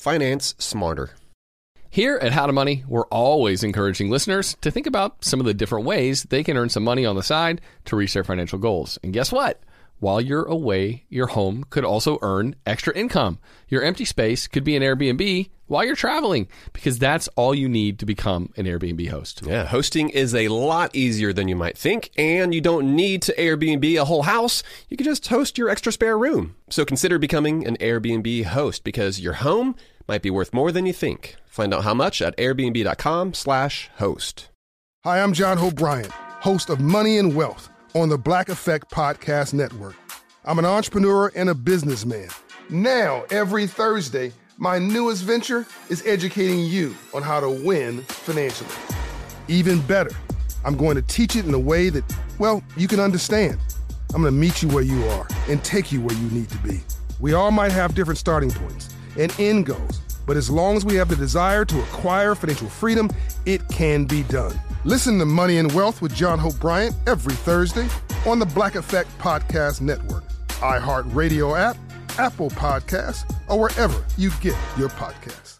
finance smarter. Here at How to Money, we're always encouraging listeners to think about some of the different ways they can earn some money on the side to reach their financial goals. And guess what? While you're away, your home could also earn extra income. Your empty space could be an Airbnb while you're traveling because that's all you need to become an Airbnb host. Yeah, hosting is a lot easier than you might think, and you don't need to Airbnb a whole house. You can just host your extra spare room. So consider becoming an Airbnb host because your home might be worth more than you think. Find out how much at airbnb.com/slash host. Hi, I'm John Hope Bryant, host of Money and Wealth on the Black Effect Podcast Network. I'm an entrepreneur and a businessman. Now, every Thursday, my newest venture is educating you on how to win financially. Even better, I'm going to teach it in a way that, well, you can understand. I'm going to meet you where you are and take you where you need to be. We all might have different starting points and end goals, but as long as we have the desire to acquire financial freedom, it can be done. Listen to Money and Wealth with John Hope Bryant every Thursday on the Black Effect Podcast Network, iHeartRadio app, Apple Podcasts, or wherever you get your podcasts.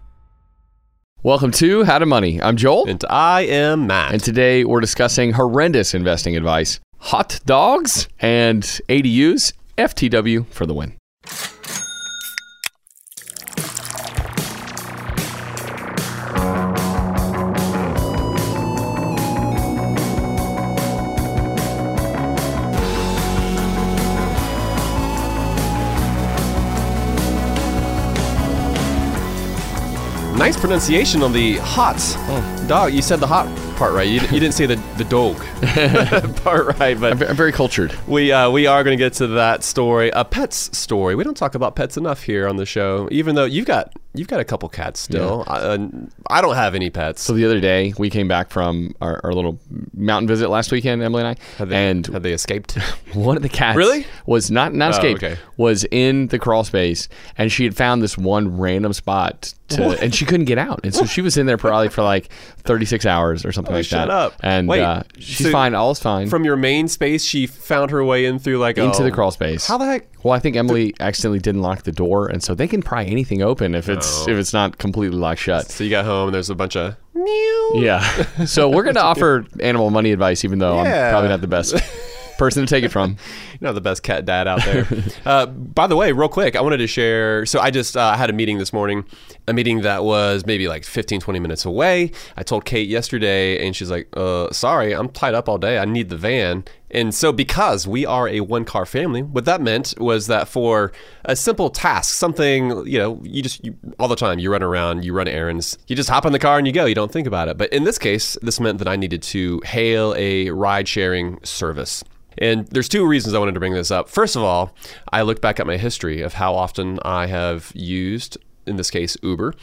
Welcome to How to Money. I'm Joel. And I am Matt. And today we're discussing horrendous investing advice hot dogs and ADUs. FTW for the win. Nice pronunciation on the hot oh, dog. You said the hot part right. You, you didn't say the, the dog part right, but I'm, I'm very cultured. We uh, we are going to get to that story, a pet's story. We don't talk about pets enough here on the show, even though you've got you've got a couple cats still. I, uh, I don't have any pets. So the other day we came back from our, our little mountain visit last weekend, Emily and I, Had they, and had they escaped? one of the cats Really? was not not Oh, escaped okay. was in the crawl space and she had found this one random spot to, and she couldn't get out and so she was in there probably for like 36 hours or something Oh, like shut that up. and Wait, uh, she's so fine. All's fine. From your main space, she found her way in through like into oh, the crawl space. How the heck? well I think Emily accidentally didn't lock the door and so they can pry anything open if it's Oh. if it's not completely locked shut. So you got home and there's a bunch of yeah. So we're going to offer animal money advice even though Yeah. I'm probably not the best person to take it from Not the best cat dad out there. uh, by the way, real quick, I wanted to share. So I just uh, had a meeting this morning, a meeting that was maybe like 15, 20 minutes away. I told Kate yesterday, and she's like, uh, sorry, I'm tied up all day. I need the van. And so, because we are a one car family, what that meant was that for a simple task, something, you know, you just, you, all the time, you run around, you run errands, you just hop in the car and you go, you don't think about it. But in this case, this meant that I needed to hail a ride sharing service. And there's two reasons I wanted to bring this up. First of all, I looked back at my history of how often I have used, in this case, Uber,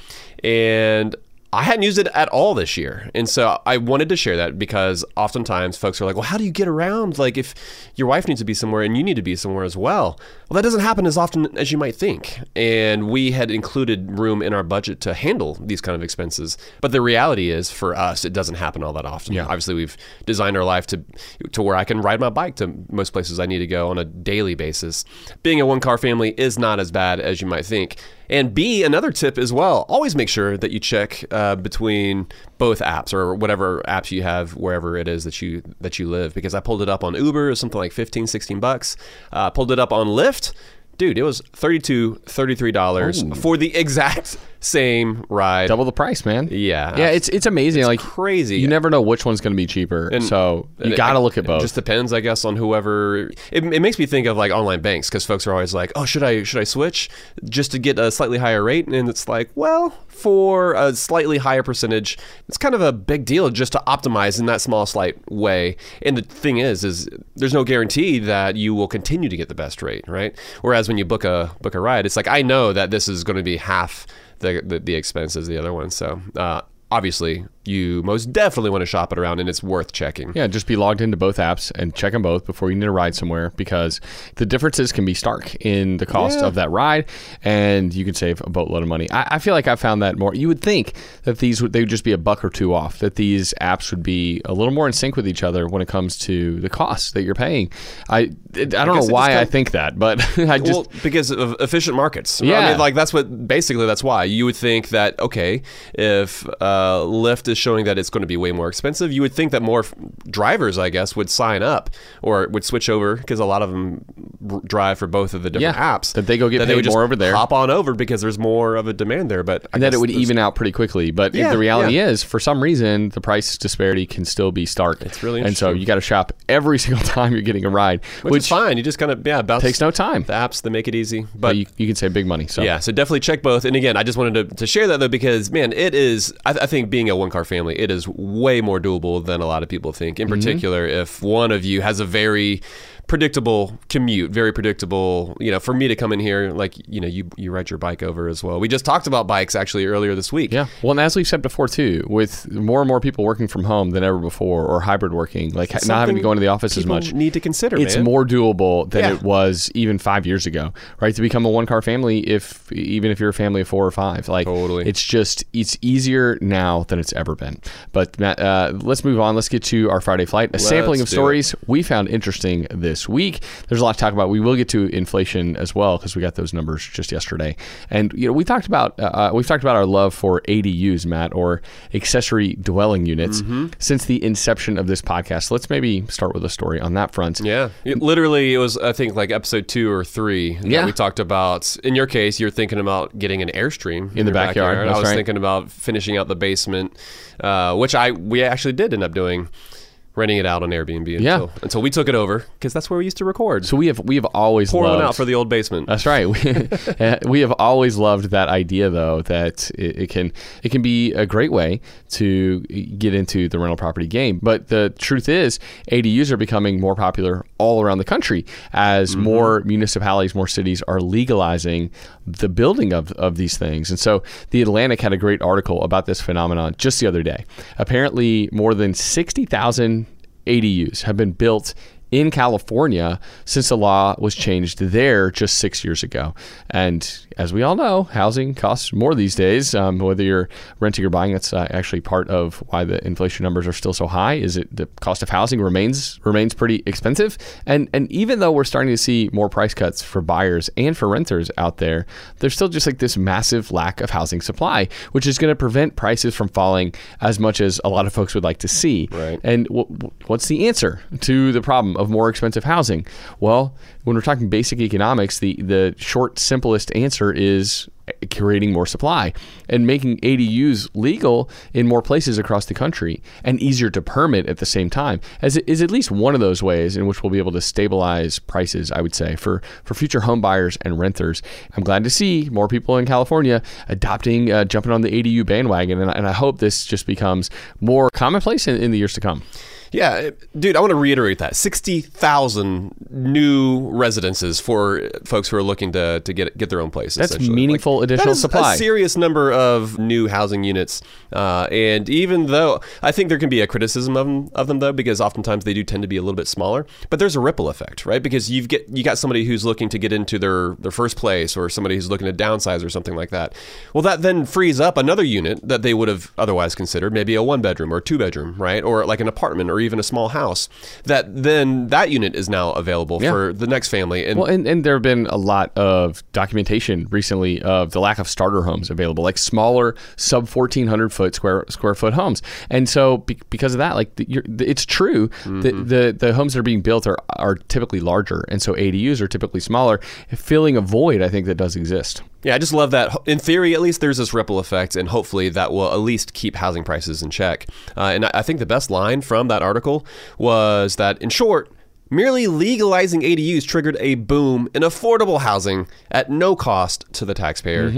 and I hadn't used it at all this year. And so I wanted to share that because oftentimes folks are like, well, how do you get around? Like, if your wife needs to be somewhere and you need to be somewhere as well. Well, that doesn't happen as often as you might think. And we had included room in our budget to handle these kind of expenses. But the reality is, for us, it doesn't happen all that often. Yeah. Obviously, we've designed our life to, to where I can ride my bike to most places I need to go on a daily basis. Being a one car family is not as bad as you might think. And B, another tip as well, always make sure that you check uh, between both apps or whatever apps you have wherever it is that you that you live. Because I pulled it up on Uber, it was something like 15, 16 bucks. Uh, pulled it up on Lyft, dude, it was 32 $33 for the exact same ride. Double the price, man. Yeah. yeah. It's it's amazing. like crazy. You never know which one's going to be cheaper, And- so you got to look at both. It just depends, I guess, on whoever. It, it makes me think of like online banks because folks are always like, "Oh, should I should I switch just to get a slightly higher rate?" And it's like, well, for a slightly higher percentage, it's kind of a big deal just to optimize in that small, slight way. And the thing is, is there's no guarantee that you will continue to get the best rate, right? Whereas when you book a book a ride, it's like I know that this is going to be half the the, the expense as the other one. So. Uh, Obviously, you most definitely want to shop it around, and it's worth checking. Yeah, just be logged into both apps and check them both before you need to ride somewhere because the differences can be stark in the cost Yeah. of that ride, and you can save a boatload of money. I, I feel like I found that more. You would think that these would they would just be a buck or two off. That these apps would be a little more in sync with each other when it comes to the cost that you're paying. I I don't guess know it why I think that, but I just well, because of efficient markets. I Yeah. mean, like that's what basically that's why you would think that okay, if uh, Uh, Lyft is showing that it's going to be way more expensive, you would think that more f- drivers, I guess, would sign up or would switch over because a lot of them r- drive for both of the different Yeah, apps. that they go get they paid would just more over there. Hop on over because there's more of a demand there. But I and that it would even out pretty quickly. But Yeah, the reality yeah. is, for some reason, the price disparity can still be stark. It's really and so you got to shop every single time you're getting a ride, which, which, is fine. You just kind of yeah, bounce takes no time. the apps that make it easy. but But you, you can save big money. So Yeah, so definitely check both. And again, I just wanted to, to share that though because man, it is. I, I think being a one car family, it is way more doable than a lot of people think. In mm-hmm. particular, if one of you has a very predictable commute, very predictable. You know, for me to come in here, like you know, you you ride your bike over as well. We just talked about bikes actually earlier this week. Yeah. Well, and as we've said before too, with more and more people working from home than ever before, or hybrid working, like not having to go into the office as much, Need to consider. it's man. more doable than Yeah. it was even five years ago, right? To become a one car family, if even if you're a family of four or five, like Totally. it's just it's easier now than it's ever been. But Matt, uh, let's move on. Let's get to our Friday flight. A sampling of do it. stories we found interesting this week. There's a lot to talk about. We will get to inflation as well because we got those numbers just yesterday. And you know, we talked about uh, we've talked about our love for ADUs, Matt, or accessory dwelling units, Mm-hmm. since the inception of this podcast. Let's maybe start with a story on that front. Yeah, it, literally, it was I think like episode two or three. that Yeah. we talked about. In your case, you're thinking about getting an airstream In the your backyard, I was right. thinking about finishing out the basement, uh, which I we actually did end up doing, renting it out on Airbnb Yeah. until, until we took it over because that's where we used to record. So we have we have always pour loved, one out for the old basement. That's right. We, uh, we have always loved that idea, though, that it, it can it can be a great way to get into the rental property game. But the truth is, ADUs are becoming more popular all around the country as Mm-hmm. more municipalities, more cities are legalizing the building of, of these things. And so, the Atlantic had a great article about this phenomenon just the other day. Apparently, more than sixty thousand ADUs have been built in California since the law was changed there just six years ago. And as we all know, housing costs more these days. Um, whether you're renting or buying, that's uh, actually part of why the inflation numbers are still so high. Is it the cost of housing remains remains pretty expensive? And and even though we're starting to see more price cuts for buyers and for renters out there, there's still just like this massive lack of housing supply, which is going to prevent prices from falling as much as a lot of folks would like to see. Right. And w- w- what's the answer to the problem of more expensive housing? Well, when we're talking basic economics, the, the short, simplest answer is creating more supply and making ADUs legal in more places across the country and easier to permit at the same time as it is at least one of those ways in which we'll be able to stabilize prices I would say for for future home buyers and renters. I'm glad to see more people in California adopting uh, jumping on the ADU bandwagon and, and I hope this just becomes more commonplace in, in the years to come. Yeah, dude, I want to reiterate that. 60,000 new residences for folks who are looking to, to get get their own place. That's meaningful that additional is supply. A serious number of new housing units. Uh, and even though I think there can be a criticism of them, of them, though, because oftentimes they do tend to be a little bit smaller, but there's a ripple effect, right? Because you've get you got somebody who's looking to get into their, their first place or somebody who's looking to downsize or something like that. Well, that then frees up another unit that they would have otherwise considered, maybe a one bedroom or two bedroom, right? Or like an apartment or or even a small house, that then that unit is now available Yeah. for the next family. And Well, and, and there have been a lot of documentation recently of the lack of starter homes available, like smaller sub fourteen hundred foot square square foot homes. And so be, because of that, like the, it's true that the the homes that are being built are are typically larger, and so ADUs are typically smaller, filling a void I think that does exist. Yeah, I just love that. In theory, at least, there's this ripple effect, and hopefully that will at least keep housing prices in check. Uh, and I I think the best line from that article was that, in short, merely legalizing ADUs triggered a boom in affordable housing at no cost to the taxpayer.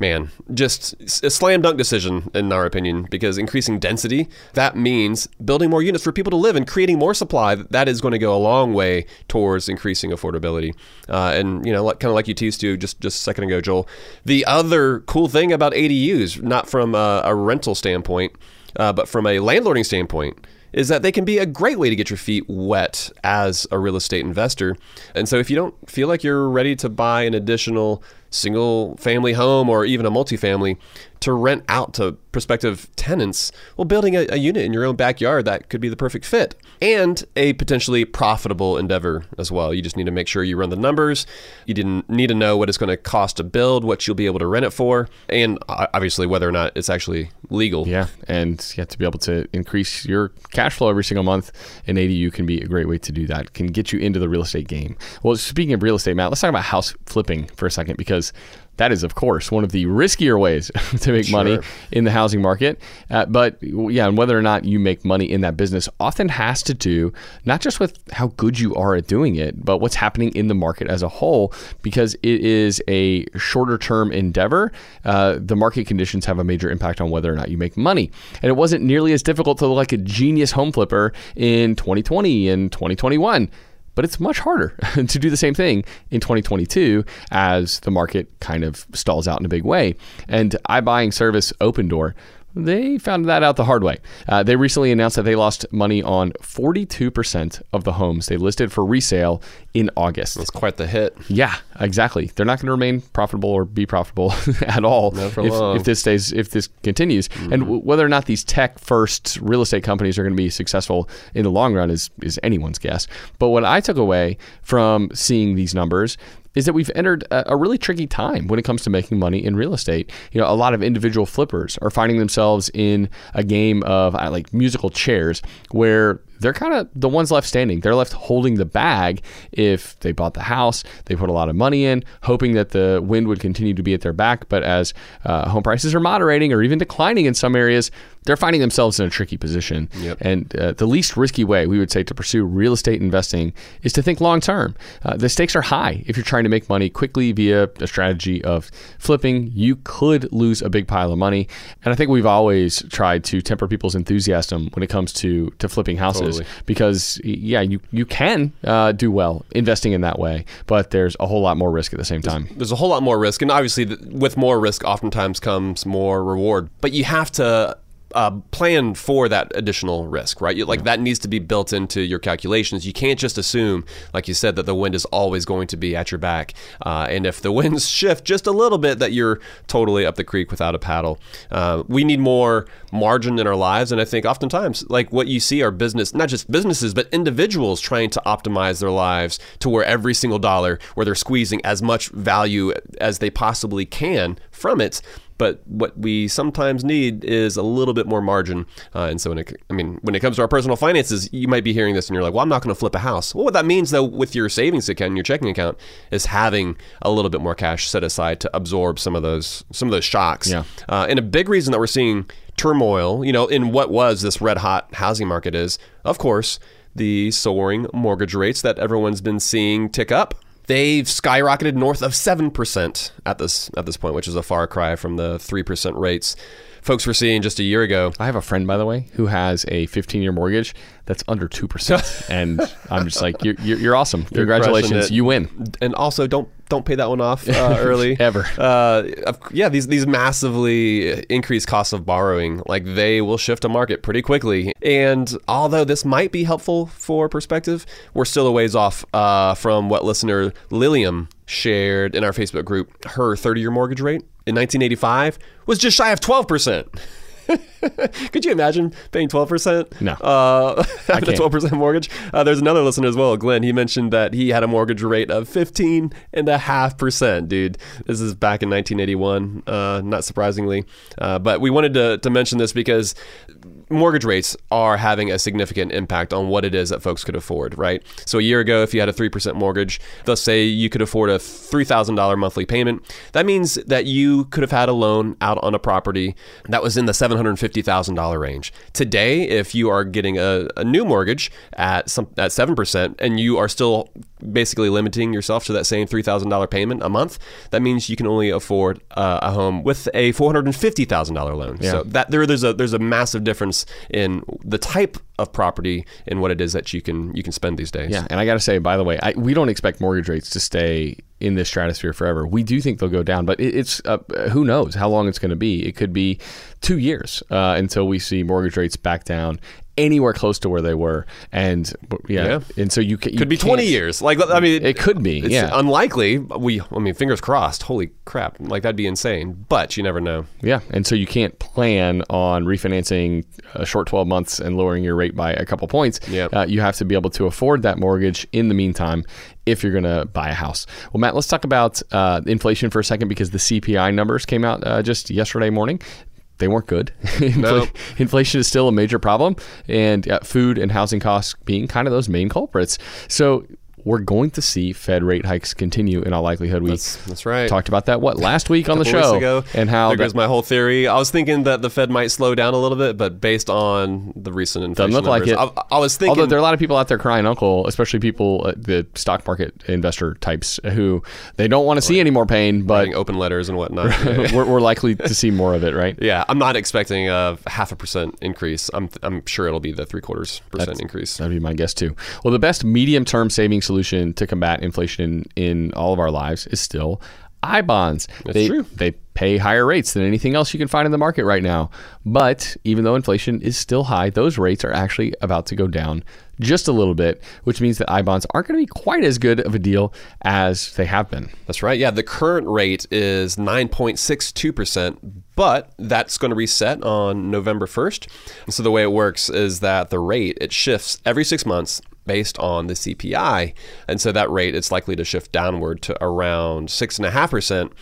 Man, just a slam dunk decision in our opinion because increasing density that means building more units for people to live and creating more supply. That is going to go a long way towards increasing affordability. Uh, and you know, kind of like you teased to just just a second ago, Joel. The other cool thing about ADUs, not from a, a rental standpoint, uh, but from a landlording standpoint, is that they can be a great way to get your feet wet as a real estate investor. And so if you don't feel like you're ready to buy an additional single family home or even a multifamily to rent out to prospective tenants, well, building a, a unit in your own backyard, that could be the perfect fit and a potentially profitable endeavor as well. You just need to make sure you run the numbers. You didn't need to know what it's going to cost to build, what you'll be able to rent it for, and obviously whether or not it's actually legal. Yeah, and you have to be able to increase your cash flow every single month. An ADU can be a great way to do that. Can get you into the real estate game. Well, speaking of real estate, Matt, let's talk about house flipping for a second because that is, of course, one of the riskier ways to make money in the housing market. Uh, but yeah, and whether or not you make money in that business often has to do not just with how good you are at doing it, but what's happening in the market as a whole. Because it is a shorter term endeavor, uh, the market conditions have a major impact on whether or not you make money. And it wasn't nearly as difficult to look like a genius home flipper in 2020 and 2021 but it's much harder to do the same thing in 2022 as the market kind of stalls out in a big way. And iBuying service Opendoor, they found that out the hard way. Uh, they recently announced that they lost money on 42% of the homes they listed for resale in August. That's quite the hit. Yeah, exactly. They're not going to remain profitable or be profitable at all if, if this stays if this continues. And w- whether or not these tech first real estate companies are going to be successful in the long run is is anyone's guess. But what I took away from seeing these numbers is that we've entered a, a really tricky time when it comes to making money in real estate. You know, a lot of individual flippers are finding themselves in a game of uh, like musical chairs where they're kind of the ones left standing. They're left holding the bag if they bought the house, they put a lot of money in, hoping that the wind would continue to be at their back. But as uh, home prices are moderating or even declining in some areas, they're finding themselves in a tricky position. And uh, the least risky way we would say to pursue real estate investing is to think long term. Uh, the stakes are high if you're trying to make money quickly via a strategy of flipping. You could lose a big pile of money, and I think we've always tried to temper people's enthusiasm when it comes to to flipping houses Totally. because yeah, you you can uh, do well investing in that way, but there's a whole lot more risk at the same time. there's a whole lot more risk, and obviously, th- with more risk, oftentimes comes more reward. But you have to uh, plan for that additional risk, right? You, like that needs to be built into your calculations. You can't just assume, like you said, that the wind is always going to be at your back, uh, and if the winds shift just a little bit, that you're totally up the creek without a paddle. Uh, we need more margin in our lives, and I think oftentimes, like what you see, are business, not just businesses, but individuals trying to optimize their lives to where every single dollar, where they're squeezing as much value as they possibly can from it. But what we sometimes need is a little bit more margin. Uh, and so, when it, I mean, when it comes to our personal finances, you might be hearing this and you're like, well, I'm not going to flip a house. Well, what that means, though, with your savings account and your checking account is having a little bit more cash set aside to absorb some of those some of those shocks. Yeah. Uh, and a big reason that we're seeing turmoil, you know, in what was this red hot housing market is, of course, the soaring mortgage rates that everyone's been seeing tick up. They've skyrocketed north of seven percent at this at this point, which is a far cry from the three percent rates folks were seeing just a year ago. I have a friend, by the way, who has a 15 year mortgage that's under 2%. and I'm just like, you're, you're, you're awesome. You're Congratulations. You win. and also don't don't pay that one off uh, early Ever. Uh, yeah, these these massively increased costs of borrowing, like they will shift a market pretty quickly. And although this might be helpful for perspective, we're still a ways off uh, from what listener Lilium shared in our Facebook group. Her 30 year mortgage rate in 1985 was just shy of 12 percent. Could you imagine paying 12%? No. Uh, a 12% mortgage? Uh, there's another listener as well, Glenn. He mentioned that he had a mortgage rate of 15.5%, dude. This is back in 1981, uh, not surprisingly. Uh, but we wanted to, to mention this because mortgage rates are having a significant impact on what it is that folks could afford, right? So a year ago, if you had a 3% mortgage, let's say you could afford a $3,000 monthly payment. That means that you could have had a loan out on a property that was in the $750,000 range. Today, if you are getting a, a new mortgage at some at 7% and you are still basically limiting yourself to that same $3,000 payment a month, that means you can only afford uh, a home with a $450,000 loan. Yeah. So that there there's a there's a massive difference in the type of property and what it is that you can you can spend these days. Yeah, and I got to say, by the way, I, we don't expect mortgage rates to stay in this stratosphere forever. We do think they'll go down, but it, it's uh, who knows how long it's going to be. It could be two years uh, until we see mortgage rates back down anywhere close to where they were, and yeah, Yeah. and so you, ca- you Could be 20 can't- years. Like I mean It could be, It's yeah. unlikely. We I mean fingers crossed. Holy crap. Like that'd be insane. But you never know. Yeah, and so you can't plan on refinancing a short 12 months and lowering your rate by a couple points. Yep. Uh, you have to be able to afford that mortgage in the meantime if you're going to buy a house. Well, Matt, let's talk about uh, inflation for a second because the CPI numbers came out uh, just yesterday morning. They weren't good. Infl- No. Inflation is still a major problem, and uh, food and housing costs being kind of those main culprits. So we're going to see Fed rate hikes continue in all likelihood. We That's that's right. talked about that what last week on the show ago, and how there that- goes my whole theory. I was thinking that the Fed might slow down a little bit, but based on the recent inflation Doesn't look like it. I, I was thinking. Although there are a lot of people out there crying uncle, especially people, uh, the stock market investor types, who they don't want to see any more pain, but open letters and whatnot. we're, we're likely to see more of it, right? yeah, I'm not expecting a half a percent increase. I'm I'm sure it'll be the three quarters percent increase. That'd be my guess too. Well, the best medium term saving solution to combat inflation in, in all of our lives is still I bonds. That's they, true. They pay higher rates than anything else you can find in the market right now. But even though inflation is still high, those rates are actually about to go down just a little bit, which means that I bonds aren't going to be quite as good of a deal as they have been. That's right. Yeah, the current rate is 9.62%, but that's going to reset on November 1st. So the way it works is that the rate it shifts every 6 months based on the CPI. And so that rate it's likely to shift downward to around 6.5%.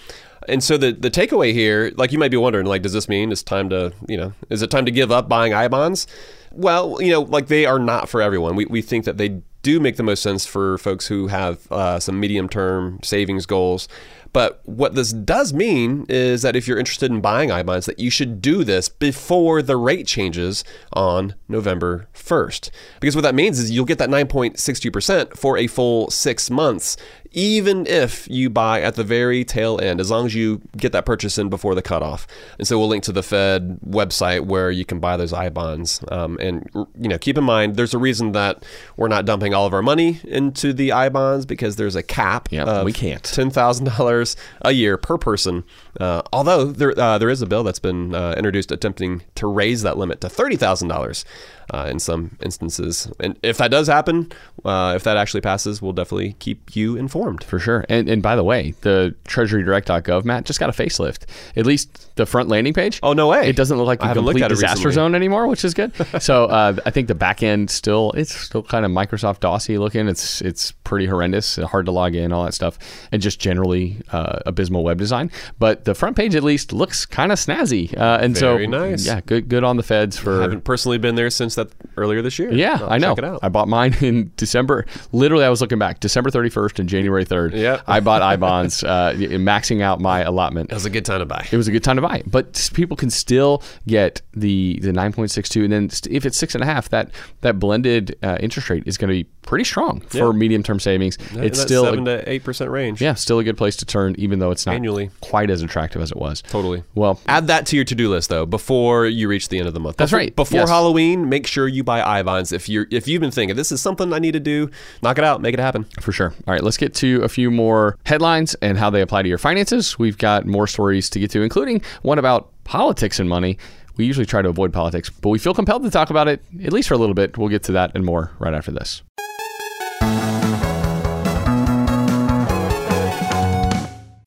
And so the, the takeaway here, like you might be wondering, like, does this mean it's time to, you know, is it time to give up buying I bonds? Well, you know, like they are not for everyone. We, we think that they do make the most sense for folks who have uh, some medium term savings goals. But what this does mean is that if you're interested in buying iBonds, that you should do this before the rate changes on November 1st. Because what that means is you'll get that 9.62% for a full six months, even if you buy at the very tail end, as long as you get that purchase in before the cutoff. And so we'll link to the Fed website where you can buy those I bonds. Um, and you know, keep in mind, there's a reason that we're not dumping all of our money into the I bonds because there's a cap. Yeah, we can't. ten thousand dollars a year per person. Uh, although there uh, there is a bill that's been uh, introduced attempting to raise that limit to thirty thousand dollars uh, in some instances. And if that does happen, uh, if that actually passes, we'll definitely keep you informed. For sure. And and by the way, the treasurydirect.gov, Matt, just got a facelift. At least the front landing page. Oh, no way. It doesn't look like a complete disaster recently. zone anymore, which is good. so uh, I think the back end still it's still kind of Microsoft DOSy looking. It's it's pretty horrendous, hard to log in, all that stuff, and just generally uh, abysmal web design. But the front page at least looks kind of snazzy. Uh, and Very so nice. yeah, good good on the feds for I haven't personally been there since that earlier this year. yeah, I'll I know. Check it out. I bought mine in December. Literally, I was looking back December 31st and January 3rd. Yep. I bought I bonds, uh, maxing out my allotment. It was a good time to buy. It was a good time to buy, but people can still get the the 9.62, and then if it's six and a half, that that blended uh, interest rate is going to be pretty strong for Yeah. medium term savings. In it's that still seven a, to eight percent range. yeah, still a good place to turn, even though it's not Annually. quite as attractive as it was. Totally. Well, Add that to your to-do list though before you reach the end of the month. That's Before- right. Before Yes. Halloween, make sure you buy I bonds. If you're if you've been thinking this is something I need to do, knock it out, make it happen. For sure. All right, let's get to a few more headlines and how they apply to your finances. We've got more stories to get to, including one about politics and money. We usually try to avoid politics, but we feel compelled to talk about it, at least for a little bit. We'll get to that and more right after this.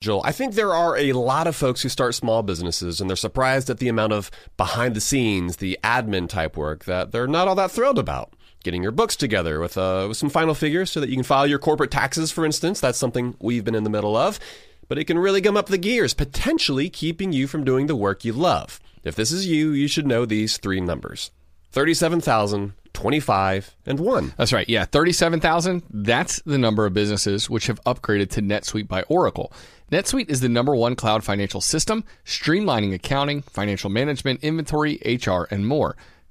Joel, I think there are a lot of folks who start small businesses and they're surprised at the amount of behind the scenes, the admin type work that they're not all that thrilled about. Getting your books together with, uh, with some final figures so that you can file your corporate taxes, for instance. That's something we've been in the middle of. But it can really gum up the gears, potentially keeping you from doing the work you love. If this is you, you should know these three numbers 37,000, 25, and 1. That's right. Yeah, 37,000. That's the number of businesses which have upgraded to NetSuite by Oracle. NetSuite is the number one cloud financial system, streamlining accounting, financial management, inventory, HR, and more.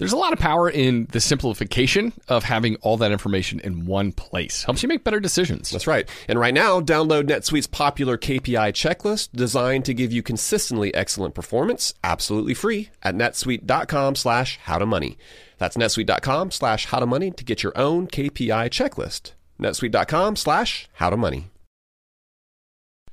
There's a lot of power in the simplification of having all that information in one place. Helps you make better decisions. That's right. And right now, download NetSuite's popular KPI checklist designed to give you consistently excellent performance, absolutely free at netsuite.com slash howtomoney. That's netsuite.com slash howtomoney to get your own KPI checklist. netsuite.com slash howtomoney.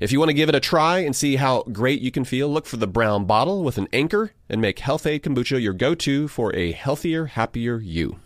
If you want to give it a try and see how great you can feel, look for the brown bottle with an anchor and make Health-Ade Kombucha your go to for a healthier, happier you.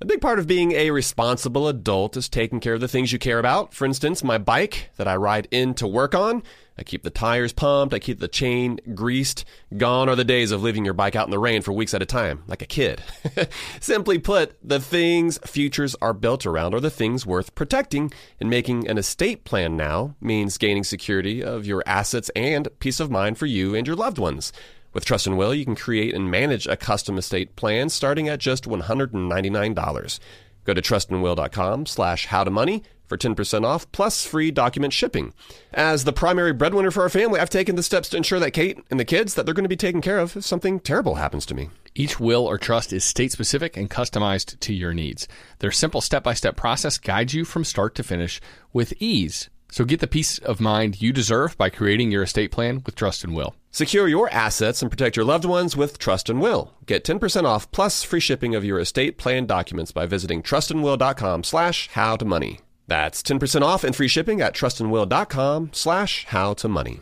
A big part of being a responsible adult is taking care of the things you care about. For instance, my bike that I ride in to work on. I keep the tires pumped, I keep the chain greased. Gone are the days of leaving your bike out in the rain for weeks at a time, like a kid. Simply put, the things futures are built around are the things worth protecting, and making an estate plan now means gaining security of your assets and peace of mind for you and your loved ones. With Trust and Will, you can create and manage a custom estate plan starting at just $199. Go to trustandwill.com slash howtomoney for 10% off plus free document shipping. As the primary breadwinner for our family, I've taken the steps to ensure that Kate and the kids that they're going to be taken care of if something terrible happens to me. Each will or trust is state specific and customized to your needs. Their simple step by step process guides you from start to finish with ease. So get the peace of mind you deserve by creating your estate plan with Trust and Will. Secure your assets and protect your loved ones with Trust and Will. Get 10% off plus free shipping of your estate plan documents by visiting trustandwill.com slash how to money. That's 10% off and free shipping at trustandwill.com slash how to money.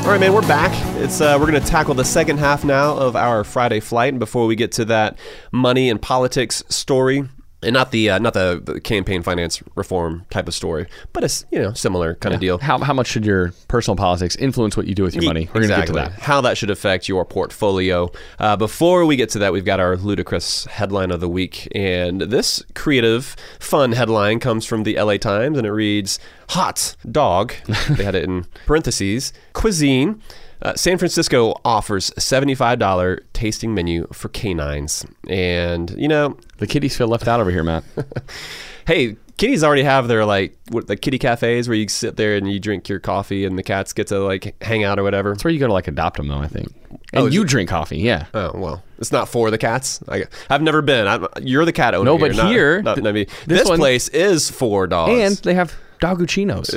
All right, man, we're back. It's uh, we're going to tackle the second half now of our Friday flight, and before we get to that money and politics story, and not the uh, not the, the campaign finance reform type of story, but a you know similar kind of deal. How, how much should your personal politics influence what you do with your money? We're going to get to exactly. that. How that should affect your portfolio. Uh, before we get to that, we've got our ludicrous headline of the week. And this creative, fun headline comes from the LA Times and it reads Hot dog. they had it in parentheses. Cuisine. Uh, San Francisco offers $75 tasting menu for canines. And, you know, The kiddies feel left out over here, Matt. hey, kitties already have their like what, the kitty cafes where you sit there and you drink your coffee and the cats get to like hang out or whatever. That's where you go to like adopt them, though. I think. And Oh, you it? drink coffee, yeah. Oh well, it's not for the cats. I, I've never been. I'm, you're the cat owner. No, but not- here, not, th- maybe this this, place is for dogs. And they have doguchinos.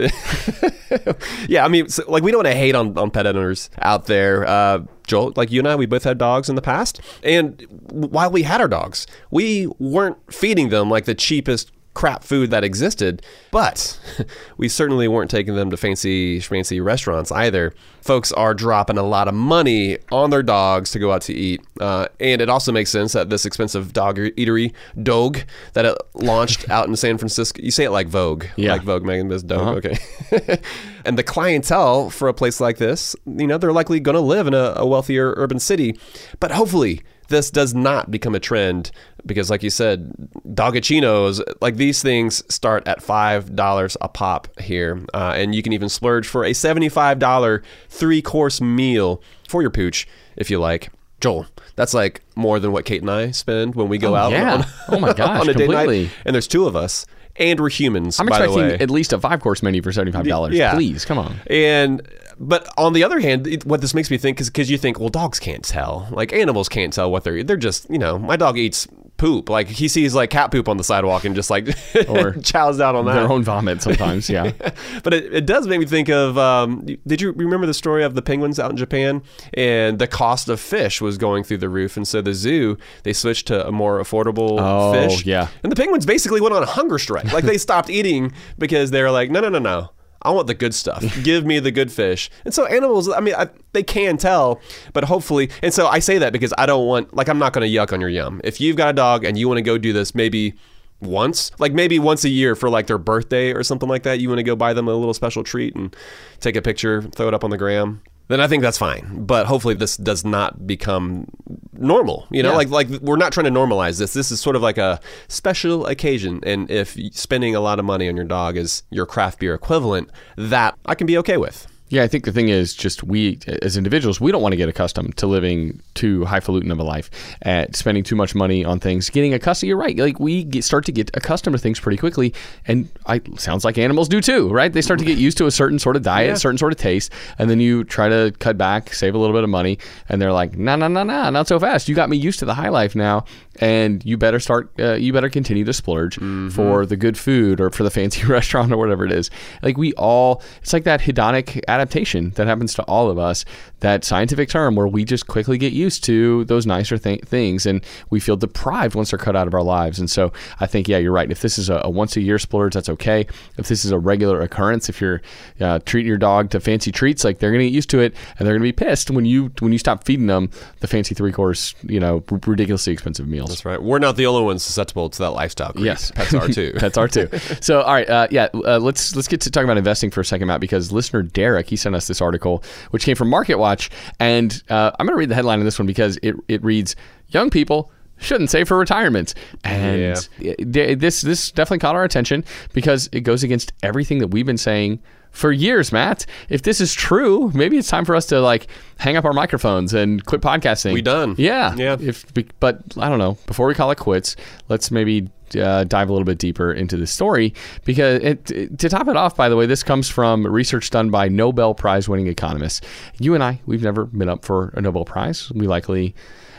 yeah, I mean, so, like we don't want to hate on, on pet owners out there. Uh, Joel, like you and I, we both had dogs in the past, and while we had our dogs, we weren't feeding them like the cheapest crap food that existed, but we certainly weren't taking them to fancy schmancy restaurants either. Folks are dropping a lot of money on their dogs to go out to eat, uh, and it also makes sense that this expensive dog eatery, Dogue, that it launched out in San Francisco. You say it like Vogue, Yeah. like Vogue, Megan, this Dogue, okay. and the clientele for a place like this, you know, they're likely going to live in a, a wealthier urban city. But hopefully, this does not become a trend because, like you said, dogachinos, like these things start at $5 a pop here. Uh, and you can even splurge for a $75 three course meal for your pooch if you like. Joel, that's like more than what Kate and I spend when we go Oh, out yeah. on, Oh, my gosh, on a date completely. night. And there's two of us. And we're humans, I'm by the expecting way. at least a five course menu for seventy five dollars. Yeah. Please, come on. And but on the other hand, it, what this makes me think is because you think, well, dogs can't tell, like animals can't tell what they're they're just you know, my dog eats poop, like he sees like cat poop on the sidewalk and just like Or chows down on that. Their own vomit sometimes, yeah. but it, it does make me think of um, did you remember the story of the penguins out in Japan? And the cost of fish was going through the roof. And so the zoo they switched to a more affordable Oh, fish. yeah. and the penguins basically went on a hunger strike. Like they stopped eating because they were like no no no no I want the good stuff. Give me the good fish. And so animals, I mean, I, they can tell, but hopefully, and so I say that because I don't want, like, I'm not going to yuck on your yum. If you've got a dog and you want to go do this, maybe once, like maybe once a year for like their birthday or something like that, you want to go buy them a little special treat and take a picture, throw it up on the gram. Then I think that's fine, but hopefully this does not become normal. You know, Yeah. like like we're not trying to normalize this. This is sort of like a special occasion, and if spending a lot of money on your dog is your craft beer equivalent, that I can be okay with. Yeah, I think the thing is just we as individuals, we don't want to get accustomed to living too highfalutin of a life, at spending too much money on things, getting accustomed. You're right. Like we get, start to get accustomed to things pretty quickly, and I sounds like animals do too, right? They start to get used to a certain sort of diet, a certain sort of taste, and then you try to cut back, save a little bit of money, and they're like, nah, nah, nah, nah, not so fast. You got me used to the high life now, and you better start. Uh, you better continue to splurge for the good food or for the fancy restaurant or whatever it is. Like we all, it's like that hedonic adaptation that happens to all of us. That scientific term where we just quickly get used to those nicer th- things, and we feel deprived once they're cut out of our lives. And so I think, yeah, you're right. If this is a, a once a year splurge, that's okay. If this is a regular occurrence, if you're uh, treating your dog to fancy treats, like they're gonna get used to it, and they're gonna be pissed when you when you stop feeding them the fancy three course, you know, r- ridiculously expensive meals. That's right. We're not the only ones susceptible to that lifestyle. creep. Yes, pets are too. Pets are too. So, all right, uh, yeah, uh, let's let's get to talking about investing for a second, Matt, because listener Derek he sent us this article, which came from MarketWatch, and uh, I'm going to read the headline of this one because it it reads, "Young people." Shouldn't save for retirement, and it- this this definitely caught our attention because it goes against everything that we've been saying for years, Matt. If this is true, maybe it's time for us to like hang up our microphones and quit podcasting. We done. Yeah, Yeah. If but I don't know. Before we call it quits, let's maybe uh, dive a little bit deeper into the story because it, to top it off, by the way, this comes from research done by Nobel Prize winning economists. You and I, we've never been up for a Nobel Prize. We likely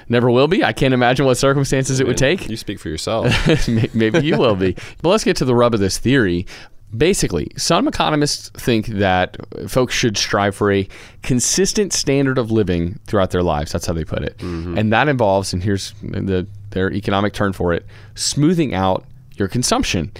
never will be. I can't imagine what circumstances it would take. You speak for yourself. Maybe you will be. But let's get to the rub of this theory. Basically, some economists think that folks should strive for a consistent standard of living throughout their lives. That's how they put it. And that involves, and here's the their economic term for it, smoothing out your consumption.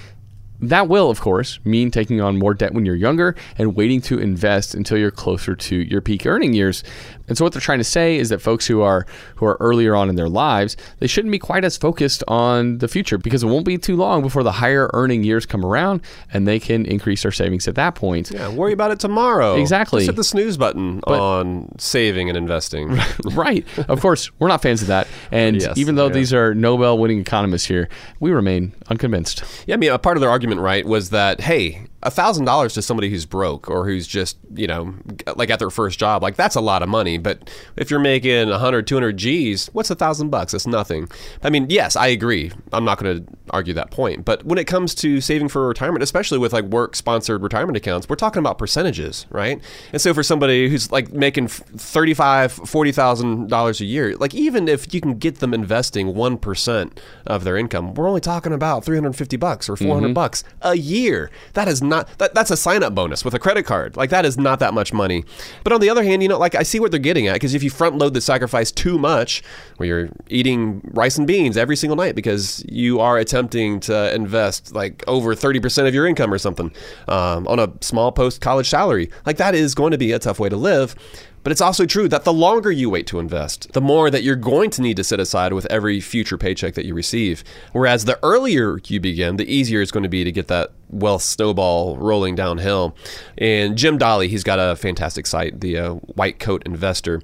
That will, of course, mean taking on more debt when you're younger and waiting to invest until you're closer to your peak earning years. And so what they're trying to say is that folks who are who are earlier on in their lives, they shouldn't be quite as focused on the future because it won't be too long before the higher earning years come around and they can increase their savings at that point. yeah, worry about it tomorrow. Exactly. Just hit the snooze button on saving and investing. right. Of course, we're not fans of that. And Yes, even though yeah. these are Nobel winning economists here, we remain unconvinced. Yeah, I mean, a part of their argument, right, was that hey, thousand dollars to somebody who's broke or who's just you know like at their first job like that's a lot of money. But if you're making 100 200 g's what's a thousand bucks? It's nothing. I mean yes i agree. I'm not going to argue that point. But when it comes to saving for retirement especially with like work sponsored retirement accounts we're talking about percentages right? And so for somebody who's like making 35 40000 dollars a year like even if you can get them investing 1% of their income we're only talking about 350 bucks or 400 Mm-hmm. bucks a year. That is not that, that's a sign up bonus with a credit card. Like that is not that much money. But on the other hand you know like i see what they're getting at because if you front load the sacrifice too much where you're eating rice and beans every single night because you are attempting to invest like over 30% of your income or something um, on a small post college salary like that is going to be a tough way to live but it's also true that the longer you wait to invest, the more that you're going to need to set aside with every future paycheck that you receive. Whereas the earlier you begin, the easier it's going to be to get that wealth snowball rolling downhill. And Jim Dahle, he's got a fantastic site, the uh, White Coat Investor.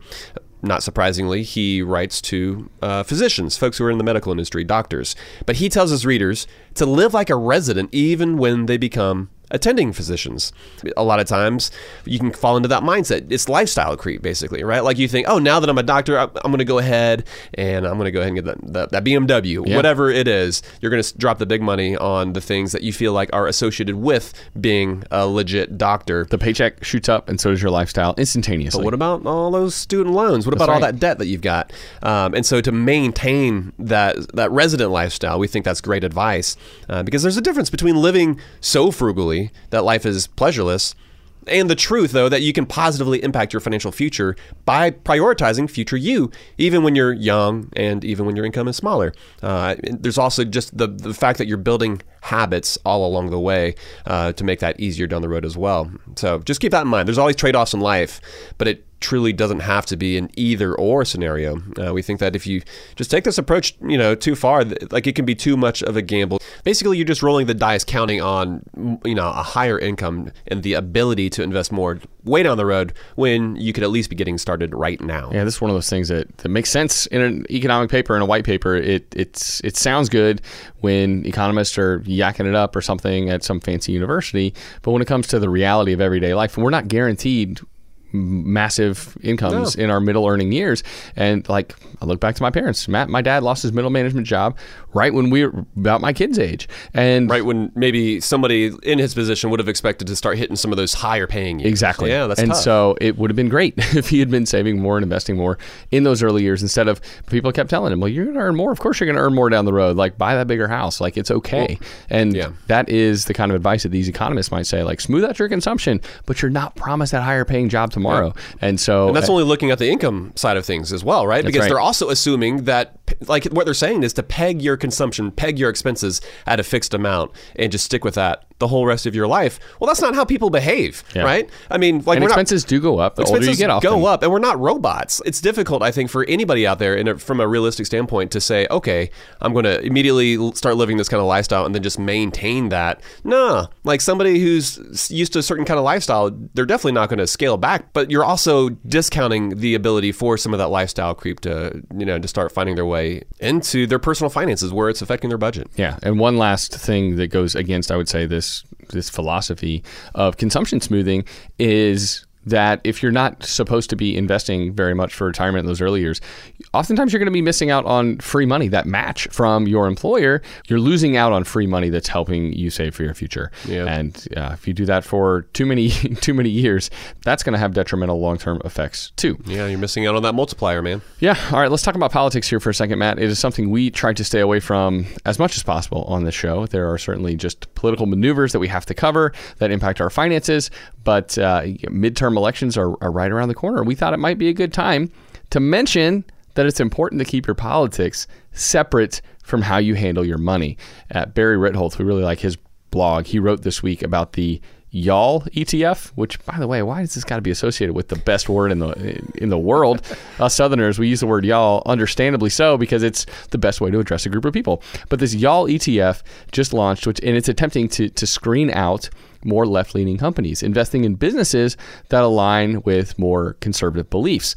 Not surprisingly, he writes to uh, physicians, folks who are in the medical industry, doctors. But he tells his readers to live like a resident even when they become attending physicians. A lot of times you can fall into that mindset. It's lifestyle creep, basically, right? Like you think, oh, now that I'm a doctor, I'm going to go ahead and I'm going to go ahead and get that, that, that BMW, Yeah. whatever it is. You're going to drop the big money on the things that you feel like are associated with being a legit doctor. The paycheck shoots up, and so does your lifestyle instantaneously. But what about all those student loans? What about all that debt that you've got? Um, and so to maintain that that resident lifestyle, we think that's great advice uh, because there's a difference between living so frugally that life is pleasureless. And the truth, though, that you can positively impact your financial future by prioritizing future you, even when you're young and even when your income is smaller. Uh, there's also just the, the fact that you're building habits all along the way uh, to make that easier down the road as well. So just keep that in mind. There's always trade offs in life, but it truly doesn't have to be an either or scenario. Uh, we think that if you just take this approach, you know, too far, like it can be too much of a gamble. Basically, you're just rolling the dice, counting on, you know, a higher income and the ability to invest more way down the road when you could at least be getting started right now. Yeah, this is one of those things that, that makes sense in an economic paper and a white paper. It it's it sounds good when economists are yakking it up or something at some fancy university, but when it comes to the reality of everyday life, we're not guaranteed massive incomes No. in our middle earning years. And like I look back to my parents. Matt, my dad lost his middle management job right when we were about my kids' age. And Right when maybe somebody in his position would have expected to start hitting some of those higher paying years. Exactly. Yeah, that's and tough. so it would have been great if he had been saving more and investing more in those early years instead of people kept telling him, "Well, you're going to earn more. Of course, you're going to earn more down the road. Like buy that bigger house. Like it's okay." and yeah. that is the kind of advice that these economists might say, like smooth out your consumption, but you're not promised that higher paying job tomorrow. And so And that's uh, only looking at the income side of things as well, right? Because right. they're also assuming that, like, what they're saying is to peg your consumption, peg your expenses at a fixed amount, and just stick with that the whole rest of your life. Well, that's not how people behave, Yeah. right? I mean, like, we're not- expenses do go up the older you expenses get. Often. go up, and we're not robots. It's difficult, I think, for anybody out there, in a, from a realistic standpoint, to say, okay, I'm going to immediately start living this kind of lifestyle and then just maintain that. No, like somebody who's used to a certain kind of lifestyle, they're definitely not going to scale back. But you're also discounting the ability for some of that lifestyle creep to, you know, to start finding their way into their personal finances where it's affecting their budget. Yeah, and one last thing that goes against, I would say, this this philosophy of consumption smoothing is that if you're not supposed to be investing very much for retirement in those early years, oftentimes you're going to be missing out on free money that match from your employer. You're losing out on free money that's helping you save for your future. Yeah. And uh, if you do that for too many too many years, that's going to have detrimental long term effects too. Yeah, you're missing out on that multiplier, man. Yeah. All right. Let's talk about politics here for a second, Matt. It is something we try to stay away from as much as possible on this show. There are certainly just political maneuvers that we have to cover that impact our finances, but uh, midterm elections are, are right around the corner. We thought it might be a good time to mention that it's important to keep your politics separate from how you handle your money. Uh, Barry Ritholtz, we really like his blog. He wrote this week about the y'all ETF, which by the way, why does this got to be associated with the best word in the in the world? Us Southerners, we use the word y'all, understandably so, because it's the best way to address a group of people. But this y'all ETF just launched, which and it's attempting to to screen out more left-leaning companies, investing in businesses that align with more conservative beliefs.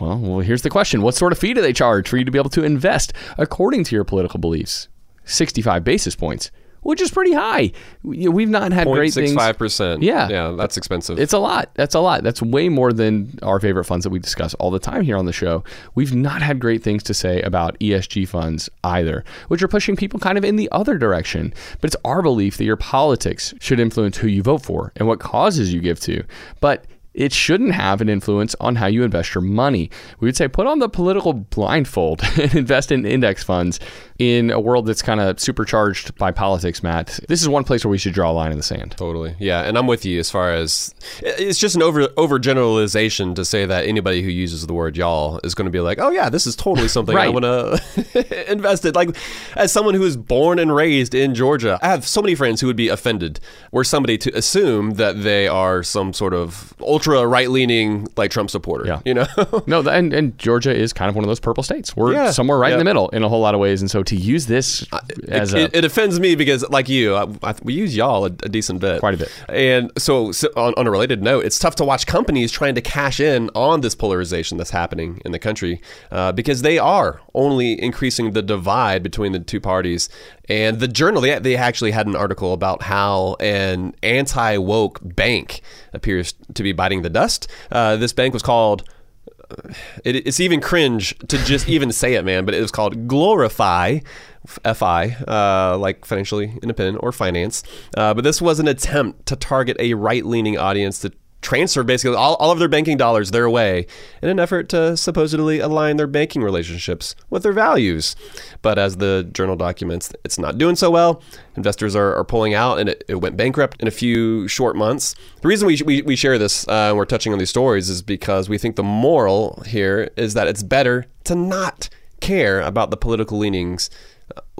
Well, well, here's the question: What sort of fee do they charge for you to be able to invest according to your political beliefs? 65 basis points. Which is pretty high. We- We've not had great things. 0.65%. Yeah. Yeah, that's expensive. It's a lot. That's a lot. That's way more than our favorite funds that we discuss all the time here on the show. We've not had great things to say about ESG funds either, which are pushing people kind of in the other direction. But it's our belief that your politics should influence who you vote for and what causes you give to. But it shouldn't have an influence on how you invest your money. We would say put on the political blindfold and invest in index funds in a world that's kind of supercharged by politics, Matt. This is one place where we should draw a line in the sand. Totally. Yeah, and I'm with you as far as it's just an over overgeneralization to say that anybody who uses the word y'all is going to be like, "Oh yeah, this is totally something I want to invest in." Like as someone who was born and raised in Georgia, I have so many friends who would be offended were somebody to assume that they are some sort of ultra right-leaning like Trump supporter, Yeah. you know? No, and, and Georgia is kind of one of those purple states. We're Yeah. somewhere right in the middle in a whole lot of ways. And so to use this as it, a it, offends me because, like you, I, I, we use y'all a, a decent bit, Quite a bit. And so, so on, on a related note, it's tough to watch companies trying to cash in on this polarization that's happening in the country uh, because they are only increasing the divide between the two parties. And the journal, they, they actually had an article about how an anti woke bank appears to be biting the dust. Uh, this bank was called it, it's even cringe to just even say it, man. But it was called GloriFi, FI, uh, like financially independent or finance. Uh, but this was an attempt to target a right leaning audience to transfer basically all, all of their banking dollars their way in an effort to supposedly align their banking relationships with their values. But as the journal documents, it's not doing so well. Investors are, are pulling out and it, it went bankrupt in a few short months. The reason we, we, we share this uh, and we're touching on these stories is because we think the moral here is that it's better to not care about the political leanings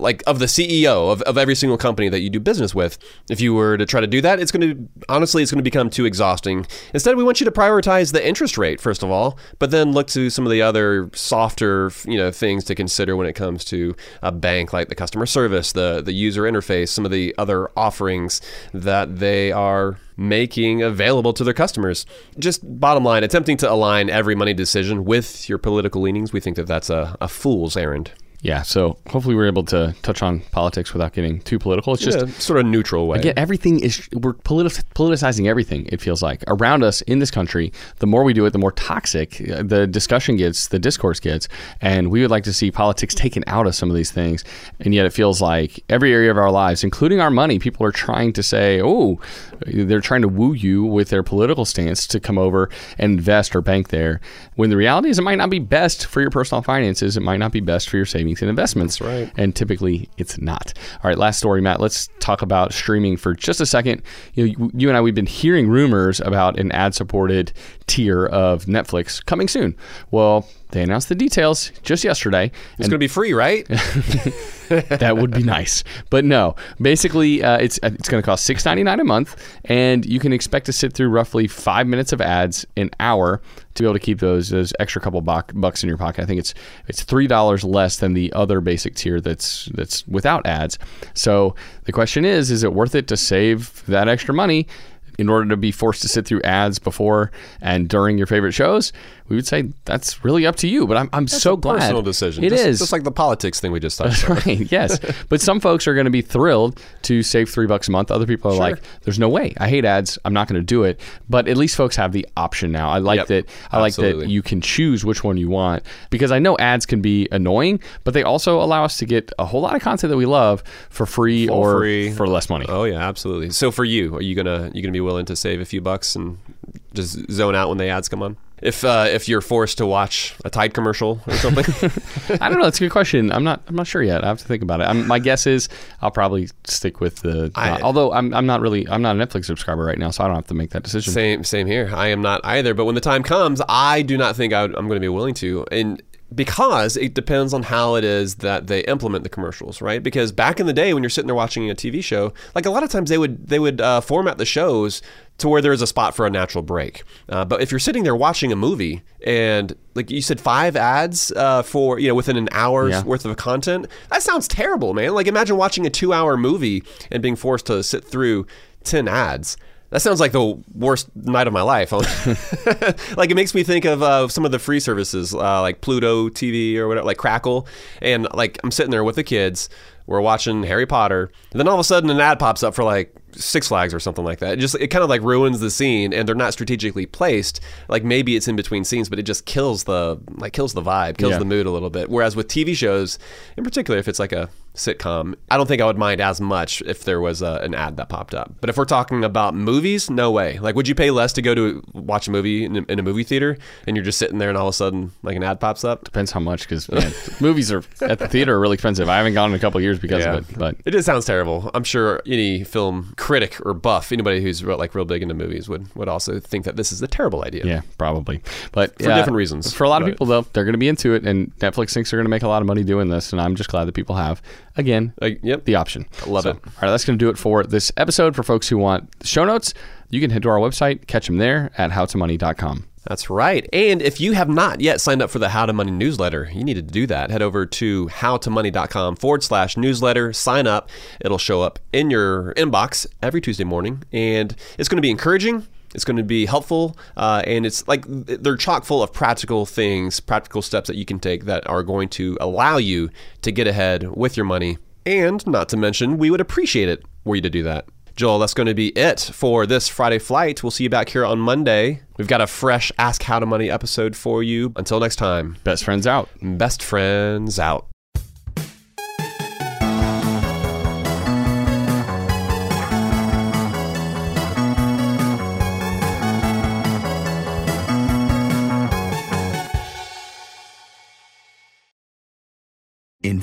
like of the CEO of, of every single company that you do business with. If you were to try to do that, it's going to honestly it's going to become too exhausting. Instead, we want you to prioritize the interest rate first of all, but then look to some of the other softer you know things to consider when it comes to a bank, like the customer service, the the user interface, some of the other offerings that they are making available to their customers. Just bottom line, attempting to align every money decision with your political leanings, we think that that's a, a fool's errand. Yeah. So hopefully we're able to touch on politics without getting too political. It's just Just sort of neutral way. Again, everything is we're politi- politicizing everything. It feels like around us in this country. The more we do it, the more toxic uh, the discussion gets, the discourse gets, and we would like to see politics taken out of some of these things. And yet, it feels like every area of our lives, including our money, people are trying to say, "Oh, they're trying to woo you with their political stance to come over and invest or bank there." When the reality is, it might not be best for your personal finances. It might not be best for your savings and investments. Right. And typically, it's not. All right, last story, Matt. Let's talk about streaming for just a second. You, know, you, you and I, we've been hearing rumors about an ad-supported tier of Netflix coming soon. Well, they announced the details just yesterday, It's going to be free, right? that would be nice. But no, basically, uh, it's it's going to cost six ninety nine a month, and you can expect to sit through roughly five minutes of ads an hour to be able to keep those those extra couple buck, bucks in your pocket. I think it's it's three dollars less than the other basic tier that's that's without ads. So the question is, is it worth it to save that extra money? In order to be forced to sit through ads before and during your favorite shows, we would say that's really up to you. But I'm, I'm so glad Personal decision. It just, is just like the politics thing we just talked about. right. Yes, but some folks are going to be thrilled to save three bucks a month. Other people are like, "There's no way. I hate ads. I'm not going to do it." But at least folks have the option now. I like Yep. that. I like that you can choose which one you want because I know ads can be annoying, but they also allow us to get a whole lot of content that we love for free For or free. for less money. Oh yeah, absolutely. So for you, are you gonna you gonna be willing to save a few bucks and just zone out when the ads come on? If uh, if you're forced to watch a Tide commercial or something, I don't know. That's a good question. I'm not. I'm not sure yet. I have to think about it. I'm, my guess is I'll probably stick with the. I- although I'm, I'm not really. I'm not a Netflix subscriber right now, so I don't have to make that decision. same same here. I am not either. But when the time comes, I do not think I I'm going to be willing to. And because it depends on how it is that they implement the commercials, right? Because back in the day, when you're sitting there watching a TV show, like a lot of times they would they would uh, format the shows to where there is a spot for a natural break. Uh, but if you're sitting there watching a movie and like you said, five ads uh, for you know within an hour's Yeah. worth of content, that sounds terrible, man. Like imagine watching a two-hour movie and being forced to sit through ten ads. That sounds like the worst night of my life. like it makes me think of uh, some of the free services, uh, like Pluto TV or whatever, like Crackle. And like I'm sitting there with the kids, we're watching Harry Potter, and then all of a sudden an ad pops up for like Six Flags or something like that. It just it kind of like ruins the scene, and they're not strategically placed. Like maybe it's in between scenes, but it just kills the like kills the vibe, kills Yeah. the mood a little bit. Whereas with TV shows, in particular, if it's like a sitcom, I don't think I would mind as much if there was a, an ad that popped up. But if we're talking about movies, no way. Like, would you pay less to go to watch a movie in a, in a movie theater, and you're just sitting there, and all of a sudden like an ad pops up? Depends how much, because movies are at the theater are really expensive. I haven't gone in a couple years because of it, but it just sounds terrible. I'm sure any film critic or buff, anybody who's real, like real big into movies, would would also think that this is a terrible idea. yeah, probably. But For yeah, different reasons. For a lot of people, though, they're going to be into it, and Netflix thinks they're going to make a lot of money doing this, and I'm just glad that people have again Like, yep. the option. love So, it. All right, that's going to do it for this episode. For folks who want show notes, you can head to our website, catch them there at howtomoney.com. That's right. And if you have not yet signed up for the How to Money newsletter, you need to do that. Head over to howtomoney.com forward slash newsletter, sign up. It'll show up in your inbox every Tuesday morning. And it's going to be encouraging. It's going to be helpful. Uh, and it's like they're chock full of practical things, practical steps that you can take that are going to allow you to get ahead with your money. And not to mention, we would appreciate it were you to do that. Joel, that's going to be it for this Friday flight. We'll see you back here on Monday. We've got a fresh Ask How to Money episode for you. Until next time, Best friends out. best friends out.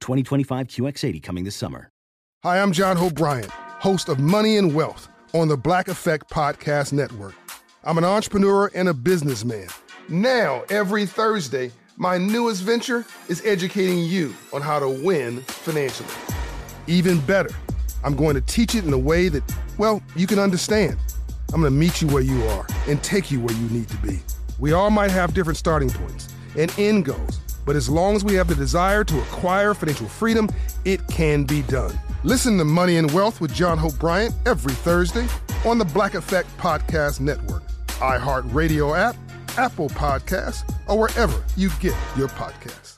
2025 QX80 coming this summer. Hi, I'm John Bryant, host of Money and Wealth on the Black Effect Podcast Network. I'm an entrepreneur and a businessman. Now, every Thursday, my newest venture is educating you on how to win financially. Even better, I'm going to teach it in a way that, well, you can understand. I'm going to meet you where you are and take you where you need to be. We all might have different starting points and end goals, but as long as we have the desire to acquire financial freedom, it can be done. Listen to Money and Wealth with John Hope Bryant every Thursday on the Black Effect Podcast Network, iHeartRadio app, Apple Podcasts, or wherever you get your podcasts.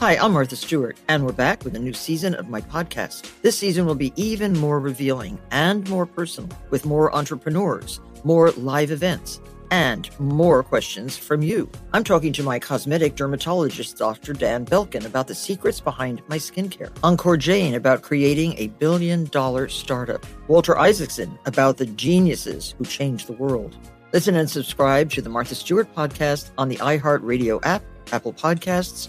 Hi, I'm Martha Stewart, and we're back with a new season of my podcast. This season will be even more revealing and more personal, with more entrepreneurs, more live events, and more questions from you. I'm talking to my cosmetic dermatologist, Dr. Dan Belkin, about the secrets behind my skincare. Ankur Jain about creating a billion dollar startup. Walter Isaacson about the geniuses who changed the world. Listen and subscribe to the Martha Stewart podcast on the iHeartRadio app, Apple Podcasts,